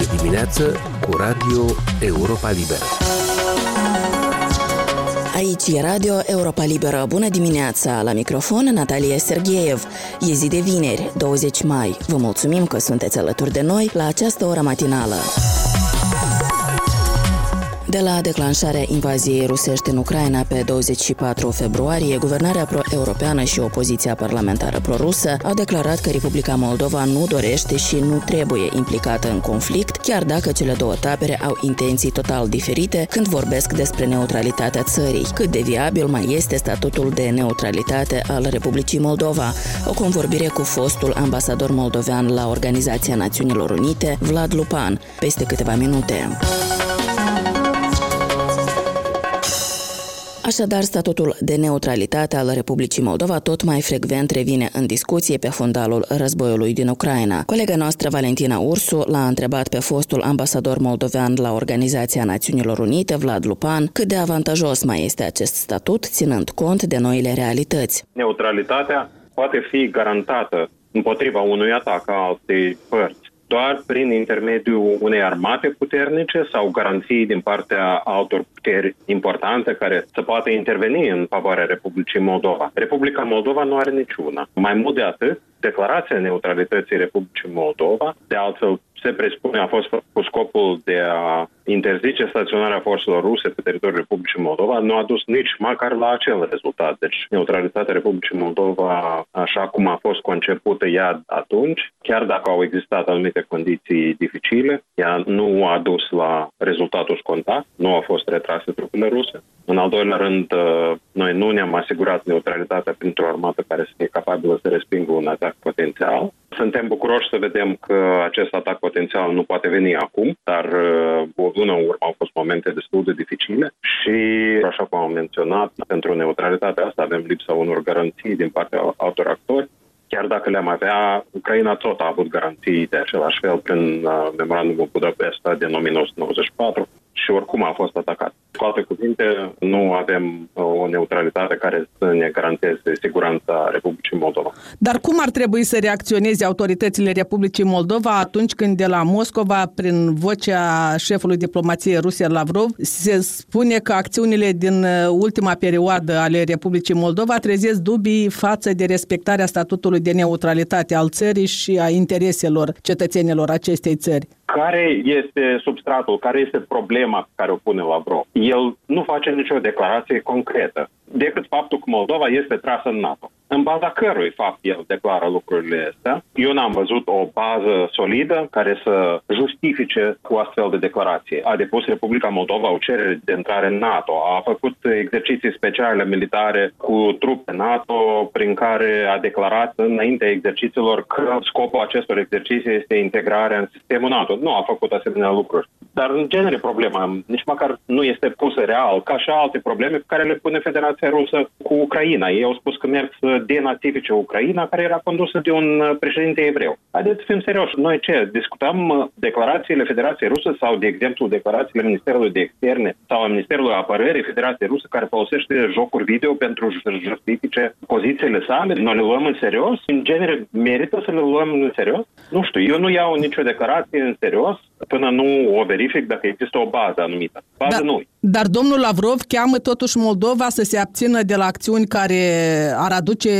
E dimineață cu Radio Europa Liberă. Aici e Radio Europa Liberă. Bună dimineața! La microfon Natalia Sergeev. E zi de vineri, 20 mai. Vă mulțumim că sunteți alături de noi la această oră matinală. De la declanșarea invaziei rusești în Ucraina pe 24 februarie, guvernarea pro-europeană și opoziția parlamentară prorusă au declarat că Republica Moldova nu dorește și nu trebuie implicată în conflict, chiar dacă cele două tabere au intenții total diferite când vorbesc despre neutralitatea țării. Cât de viabil mai este statutul de neutralitate al Republicii Moldova? O convorbire cu fostul ambasador moldovean la Organizația Națiunilor Unite, Vlad Lupan, peste câteva minute. Așadar, statutul de neutralitate al Republicii Moldova tot mai frecvent revine în discuție pe fundalul războiului din Ucraina. Colega noastră, Valentina Ursu, l-a întrebat pe fostul ambasador moldovean la Organizația Națiunilor Unite, Vlad Lupan, cât de avantajos mai este acest statut, ținând cont de noile realități. Neutralitatea poate fi garantată împotriva unui atac a altei părți doar prin intermediul unei armate puternice sau garanții din partea altor puteri importante care să poată interveni în favoarea Republicii Moldova. Republica Moldova nu are niciuna. Mai mult de atât, declarația neutralității Republicii Moldova, de altfel se presupune a fost cu scopul de a interzice staționarea forțelor ruse pe teritoriul Republicii Moldova, nu a dus nici măcar la acel rezultat. Deci neutralitatea Republicii Moldova, așa cum a fost concepută ea atunci, chiar dacă au existat anumite condiții dificile, ea nu a dus la rezultatul scontat, nu au fost retrase trupele ruse. În al doilea rând, uh, noi nu ne-am asigurat neutralitatea printr-o armată care să fie capabilă să respingă un atac potențial. Suntem bucuroși să vedem că acest atac potențial nu poate veni acum, dar uh, o lună în urmă au fost momente destul de dificile și, așa cum am menționat, pentru neutralitatea asta avem lipsa unor garanții din partea altor actori chiar dacă le-am avea, Ucraina tot a avut garanții de același fel prin uh, memorandumul Budapesta din 1994 și oricum a fost atacat. Cu alte cuvinte, nu avem uh, o neutralitate care să ne garanteze siguranța Republicii Moldova. Dar cum ar trebui să reacționeze autoritățile Republicii Moldova atunci când de la Moscova, prin vocea șefului diplomației Rusia Lavrov, se spune că acțiunile din uh, ultima perioadă ale Republicii Moldova trezesc dubii față de respectarea statutului de neutralitate al țării și a intereselor cetățenilor acestei țări? Care este substratul, care este problema pe care o pune Lavrov? El nu face nicio declarație concretă decât faptul că Moldova este trasă în NATO. În baza cărui fapt el declară lucrurile astea, eu n-am văzut o bază solidă care să justifice cu astfel de declarație. A depus Republica Moldova o cerere de intrare în NATO, a făcut exerciții speciale militare cu trupe NATO, prin care a declarat înaintea exercițiilor că scopul acestor exerciții este integrarea în sistemul NATO. Nu a făcut asemenea lucruri. Dar, în genere, problema nici măcar nu este pusă real, ca și alte probleme pe care le pune Federația Rusă cu Ucraina. Ei au spus că merg să denazifice Ucraina, care era condusă de un președinte evreu. Haideți să fim serioși. Noi ce? Discutăm uh, declarațiile Federației Rusă sau, de exemplu, declarațiile Ministerului de Externe sau a Ministerului Apărării Federației Rusă care folosește jocuri video pentru să justifice pozițiile sale? Noi le luăm în serios? În genere, merită să le luăm în serios? Nu știu, eu nu iau nicio declarație în serios până nu o verific dacă există o bază anumită. Bază da, nu. Dar domnul Lavrov cheamă totuși Moldova să se abțină de la acțiuni care ar aduce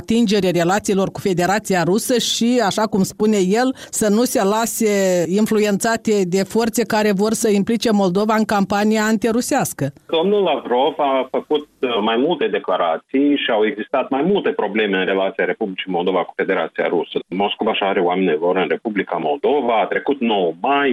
atingere relațiilor cu Federația Rusă și, așa cum spune el, să nu se lase influențate de forțe care vor să implice Moldova în campania antirusească. Domnul Lavrov a făcut uh, mai multe declarații și au existat mai multe probleme în relația Republicii Moldova cu Federația Rusă. Moscova și are oameni vor în Republica Moldova, a trecut 9 mai,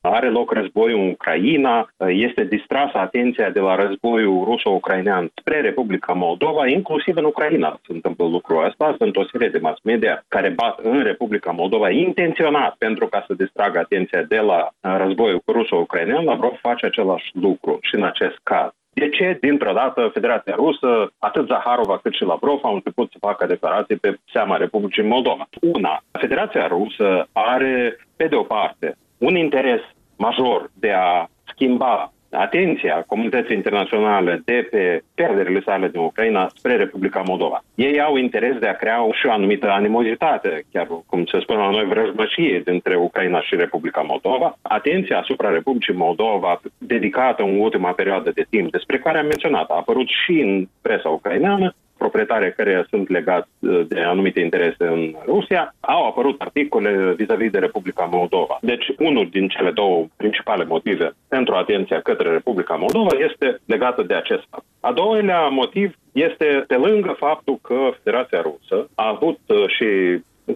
are loc războiul în Ucraina, este distrasă atenția de la războiul ruso-ucrainean spre Republica Moldova, inclusiv în Ucraina se întâmplă lucrul ăsta. Sunt o serie de mass media care bat în Republica Moldova intenționat pentru ca să distragă atenția de la războiul ruso-ucrainean. Lavrov face același lucru și în acest caz. De ce, dintr-o dată, Federația Rusă, atât Zaharova cât și Lavrov au început să facă declarații pe seama Republicii Moldova? Una, Federația Rusă are, pe de o parte, un interes major de a schimba atenția comunității internaționale de pe pierderile sale din Ucraina spre Republica Moldova. Ei au interes de a crea și o anumită animozitate, chiar cum se spune la noi, vrăjmășie dintre Ucraina și Republica Moldova. Atenția asupra Republicii Moldova, dedicată în ultima perioadă de timp, despre care am menționat, a apărut și în presa ucraineană, proprietare care sunt legați uh, de anumite interese în Rusia, au apărut articole vis-a-vis de Republica Moldova. Deci, unul din cele două principale motive pentru atenția către Republica Moldova este legată de acesta. A doilea motiv este pe lângă faptul că Federația Rusă a avut uh, și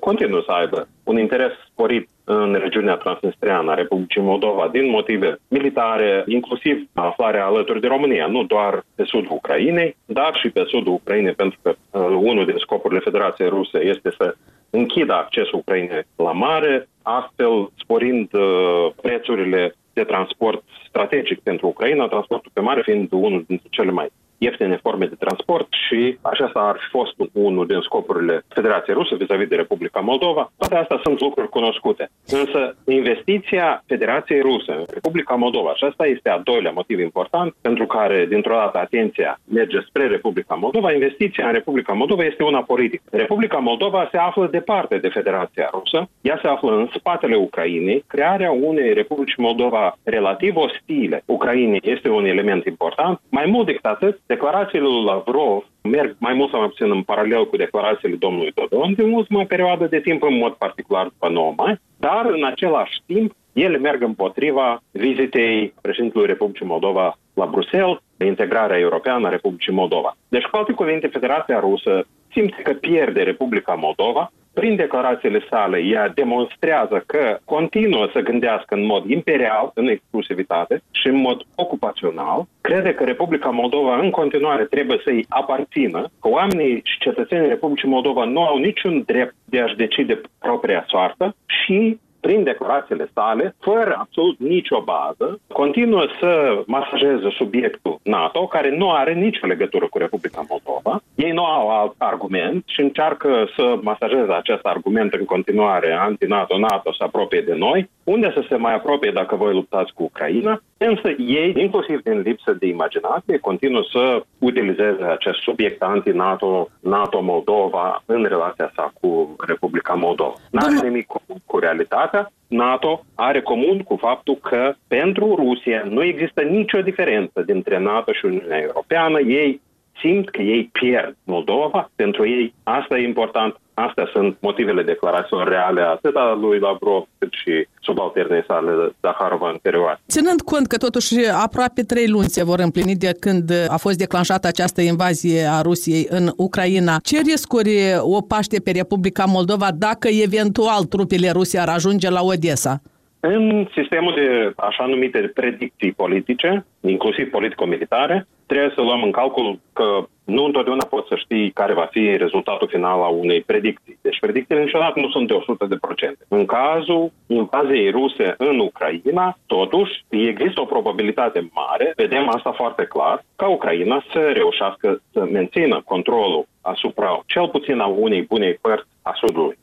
continuă să aibă un interes sporit în regiunea transnistriană a Republicii Moldova din motive militare, inclusiv aflarea alături de România, nu doar pe sudul Ucrainei, dar și pe sudul Ucrainei, pentru că uh, unul din scopurile Federației Ruse este să închidă accesul Ucrainei la mare, astfel sporind uh, prețurile de transport strategic pentru Ucraina, transportul pe mare fiind unul dintre cele mai ieftine forme de transport și acesta ar fi fost unul din scopurile Federației Rusă vis-a-vis de Republica Moldova. Toate astea sunt lucruri cunoscute. Însă investiția Federației Rusă în Republica Moldova, și asta este a doilea motiv important pentru care dintr-o dată atenția merge spre Republica Moldova, investiția în Republica Moldova este una politică. Republica Moldova se află departe de Federația Rusă, ea se află în spatele Ucrainei, crearea unei Republici Moldova relativ ostile Ucrainei este un element important. Mai mult decât atât, Declarațiile lui Lavrov merg mai mult sau mai puțin în paralel cu declarațiile domnului Dodon din ultima perioadă de timp, în mod particular după 9 mai, dar în același timp ele merg împotriva vizitei președintelui Republicii Moldova la Bruxelles, integrarea europeană a Republicii Moldova. Deci, cu alte cuvinte, Federația Rusă simte că pierde Republica Moldova prin declarațiile sale, ea demonstrează că continuă să gândească în mod imperial, în exclusivitate și în mod ocupațional, crede că Republica Moldova în continuare trebuie să-i aparțină, că oamenii și cetățenii Republicii Moldova nu au niciun drept de a-și decide propria soartă și prin declarațiile sale, fără absolut nicio bază, continuă să masajeze subiectul NATO, care nu are nicio legătură cu Republica Moldova. Ei nu au alt argument și încearcă să masajeze acest argument în continuare anti-NATO, NATO să apropie de noi, unde să se mai apropie dacă voi luptați cu Ucraina, însă ei, inclusiv din lipsă de imaginație, continuă să utilizeze acest subiect anti-NATO, NATO-Moldova, în relația sa cu Republica Moldova. N-are nimic cu, cu realitatea. NATO are comun cu faptul că pentru Rusia nu există nicio diferență dintre NATO și Uniunea Europeană. Ei simt că ei pierd Moldova. Pentru ei asta e important. Astea sunt motivele declarațiilor reale atât a lui Lavrov cât și subalternei sale Zaharova anterioare. Ținând cont că totuși aproape trei luni se vor împlini de când a fost declanșată această invazie a Rusiei în Ucraina, ce riscuri o paște pe Republica Moldova dacă eventual trupele ruse ar ajunge la Odessa? În sistemul de așa numite predicții politice, inclusiv politico-militare, trebuie să luăm în calcul că nu întotdeauna poți să știi care va fi rezultatul final a unei predicții. Deci predicțiile niciodată nu sunt de 100%. În cazul invaziei ruse în Ucraina, totuși, există o probabilitate mare, vedem asta foarte clar, ca Ucraina să reușească să mențină controlul asupra cel puțin a unei bunei părți a sudului.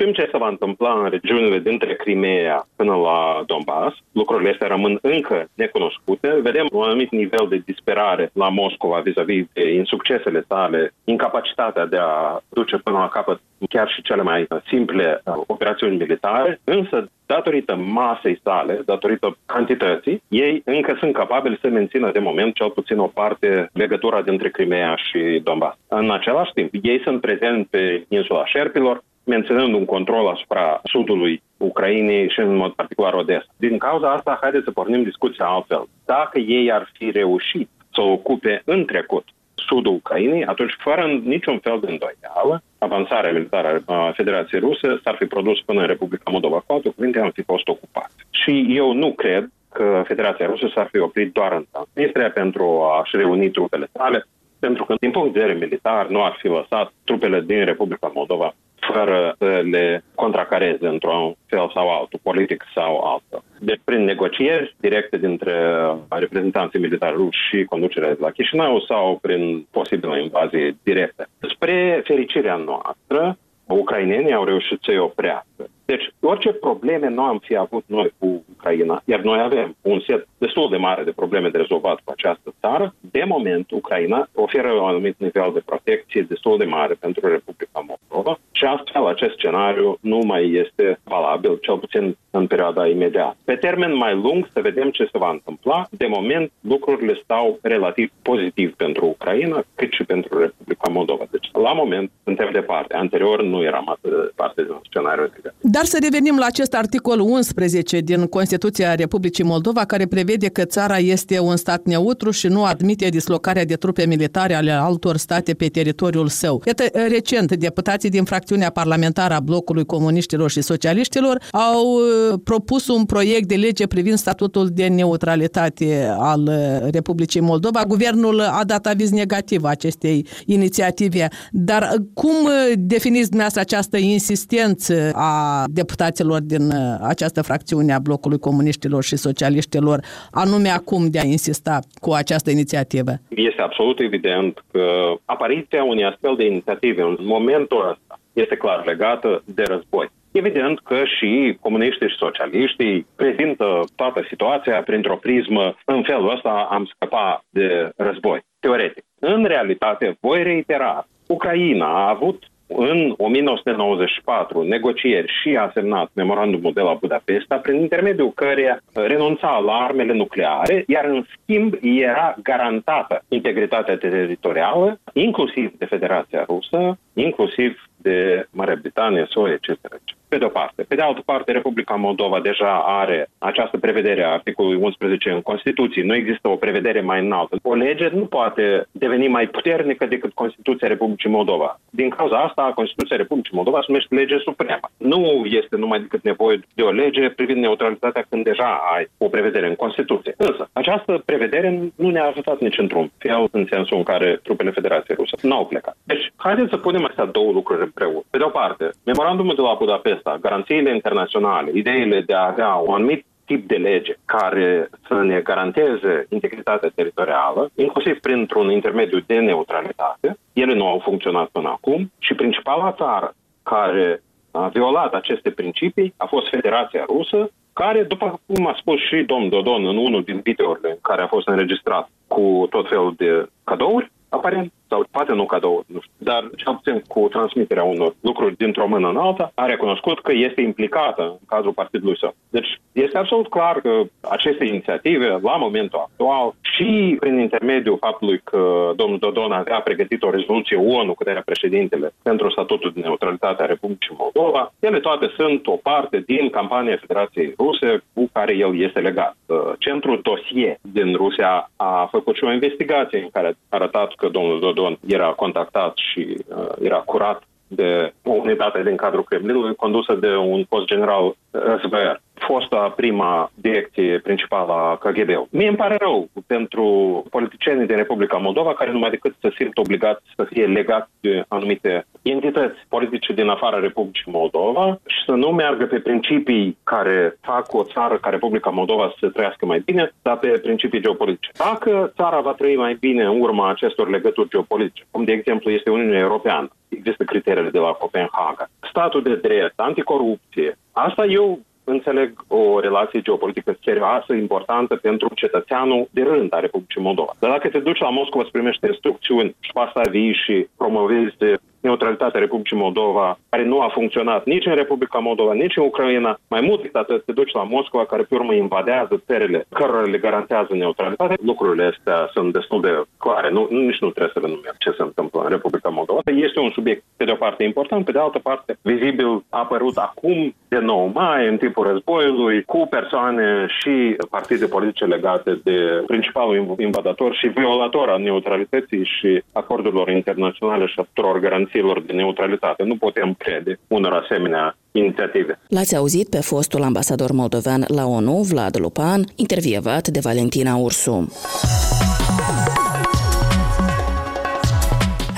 Deci, nu știm ce se va întâmpla în regiunile dintre Crimea până la Donbass. Lucrurile astea rămân încă necunoscute. Vedem un anumit nivel de disperare la Moscova vis-a-vis de insuccesele sale, incapacitatea de a duce până la capăt chiar și cele mai simple uh, operațiuni militare, însă datorită masei sale, datorită cantității, ei încă sunt capabili să mențină de moment cel puțin o parte legătura dintre Crimea și Donbass. În același timp, ei sunt prezenți pe insula Șerpilor, menținând un control asupra sudului Ucrainei și în mod particular Odessa. Din cauza asta, haideți să pornim discuția altfel. Dacă ei ar fi reușit să ocupe în trecut sudul Ucrainei, atunci, fără niciun fel de îndoială, avansarea militară a Federației Ruse s-ar fi produs până în Republica Moldova. Cu alte cuvinte, am fi fost ocupat. Și eu nu cred că Federația Rusă s-ar fi oprit doar în Transnistria pentru a-și reuni trupele sale, pentru că, din punct de vedere militar, nu ar fi lăsat trupele din Republica Moldova fără să le contracareze într-un fel sau altul, politic sau altul. Deci, prin negocieri directe dintre reprezentanții militari ruși și conducerea de la Chișinău sau prin posibilă invazie directă. Spre fericirea noastră, ucrainenii au reușit să-i oprească. Deci, orice probleme nu am fi avut noi cu Ucraina, iar noi avem un set destul de mare de probleme de rezolvat cu această țară, de moment Ucraina oferă un anumit nivel de protecție destul de mare pentru Republica Moldova și astfel acest scenariu nu mai este valabil, cel puțin în perioada imediată. Pe termen mai lung să vedem ce se va întâmpla. De moment lucrurile stau relativ pozitiv pentru Ucraina, cât și pentru Republica Moldova. Deci la moment suntem departe. Anterior nu eram atât de departe de un scenariu de Dar să revenim la acest articol 11 din Constituția Republicii Moldova care prevede că țara este un stat neutru și nu admite dislocarea de trupe militare ale altor state pe teritoriul său. Iată, recent, deputații din fracțiunea parlamentară a blocului comuniștilor și socialiștilor au uh, propus un proiect de lege privind statutul de neutralitate al uh, Republicii Moldova. Guvernul a dat aviz negativ acestei inițiative. Dar uh, cum definiți dumneavoastră această insistență a deputaților din această fracțiune a blocului comuniștilor și socialiștilor, anume acum de a insista cu această inițiativă? Este absolut evident că apariția unei astfel de inițiative în momentul ăsta este clar legată de război. Evident că și comuniștii și socialiștii prezintă toată situația printr-o prismă. În felul ăsta am scăpat de război, teoretic. În realitate, voi reitera, Ucraina a avut în 1994 negocieri și a semnat memorandumul de la Budapesta, prin intermediul căreia renunța la armele nucleare, iar în schimb era garantată integritatea teritorială, inclusiv de Federația Rusă, inclusiv de Marea Britanie, SUA, etc. Pe de o parte. Pe de altă parte, Republica Moldova deja are această prevedere a articolului 11 în Constituție. Nu există o prevedere mai înaltă. O lege nu poate deveni mai puternică decât Constituția Republicii Moldova. Din cauza asta, Constituția Republicii Moldova se numește lege supremă. Nu este numai decât nevoie de o lege privind neutralitatea când deja ai o prevedere în Constituție. Însă, această prevedere nu ne-a ajutat nici într-un fel în sensul în care trupele Federației Rusă n-au plecat. Deci, haideți să punem astea două lucruri împreună. Pe de o parte, memorandumul de la Budapesta, garanțiile internaționale, ideile de a avea un anumit tip de lege care să ne garanteze integritatea teritorială, inclusiv printr-un intermediu de neutralitate. Ele nu au funcționat până acum și principala țară care a violat aceste principii a fost Federația Rusă, care, după cum a spus și domnul Dodon în unul din videourile care a fost înregistrat cu tot felul de cadouri, aparent, sau poate nu cadou, nu știu, dar cel puțin cu transmiterea unor lucruri dintr-o mână în alta, a recunoscut că este implicată în cadrul partidului său. Deci este absolut clar că aceste inițiative, la momentul actual, și prin intermediul faptului că domnul Dodon avea pregătit o rezoluție ONU cu președintele pentru statutul de neutralitate a Republicii Moldova, ele toate sunt o parte din campania Federației Ruse cu care el este legat. Centrul dosie din Rusia a făcut și o investigație în care a arătat că domnul Dodon era contactat și uh, era curat de o unitate din cadrul Kremlinului condusă de un post general SVR fosta prima direcție principală a KGB-ului. Mie îmi pare rău pentru politicienii din Republica Moldova care numai decât să simt obligați să fie legați de anumite entități politice din afara Republicii Moldova și să nu meargă pe principii care fac o țară ca Republica Moldova să trăiască mai bine, dar pe principii geopolitice. Dacă țara va trăi mai bine în urma acestor legături geopolitice, cum de exemplu este Uniunea Europeană, există criteriile de la Copenhaga, statul de drept, anticorupție, asta eu înțeleg o relație geopolitică serioasă, importantă pentru cetățeanul de rând a Republicii Moldova. Dar dacă te duci la Moscova să primești instrucțiuni și pasă vii și promovezi neutralitatea Republicii Moldova, care nu a funcționat nici în Republica Moldova, nici în Ucraina. Mai mult decât atât, te duci la Moscova, care pe urmă invadează țările cărora le garantează neutralitatea. Lucrurile astea sunt destul de clare. Nu, nici nu trebuie să le numim ce se întâmplă în Republica Moldova. Este un subiect, pe de o parte, important, pe de altă parte, vizibil a apărut acum, de 9 mai, în timpul războiului, cu persoane și partide politice legate de principalul invadator și violator al neutralității și acordurilor internaționale și a tuturor garanții garanțiilor de neutralitate. Nu putem crede unor asemenea inițiative. L-ați auzit pe fostul ambasador moldovean la ONU, Vlad Lupan, intervievat de Valentina Ursu.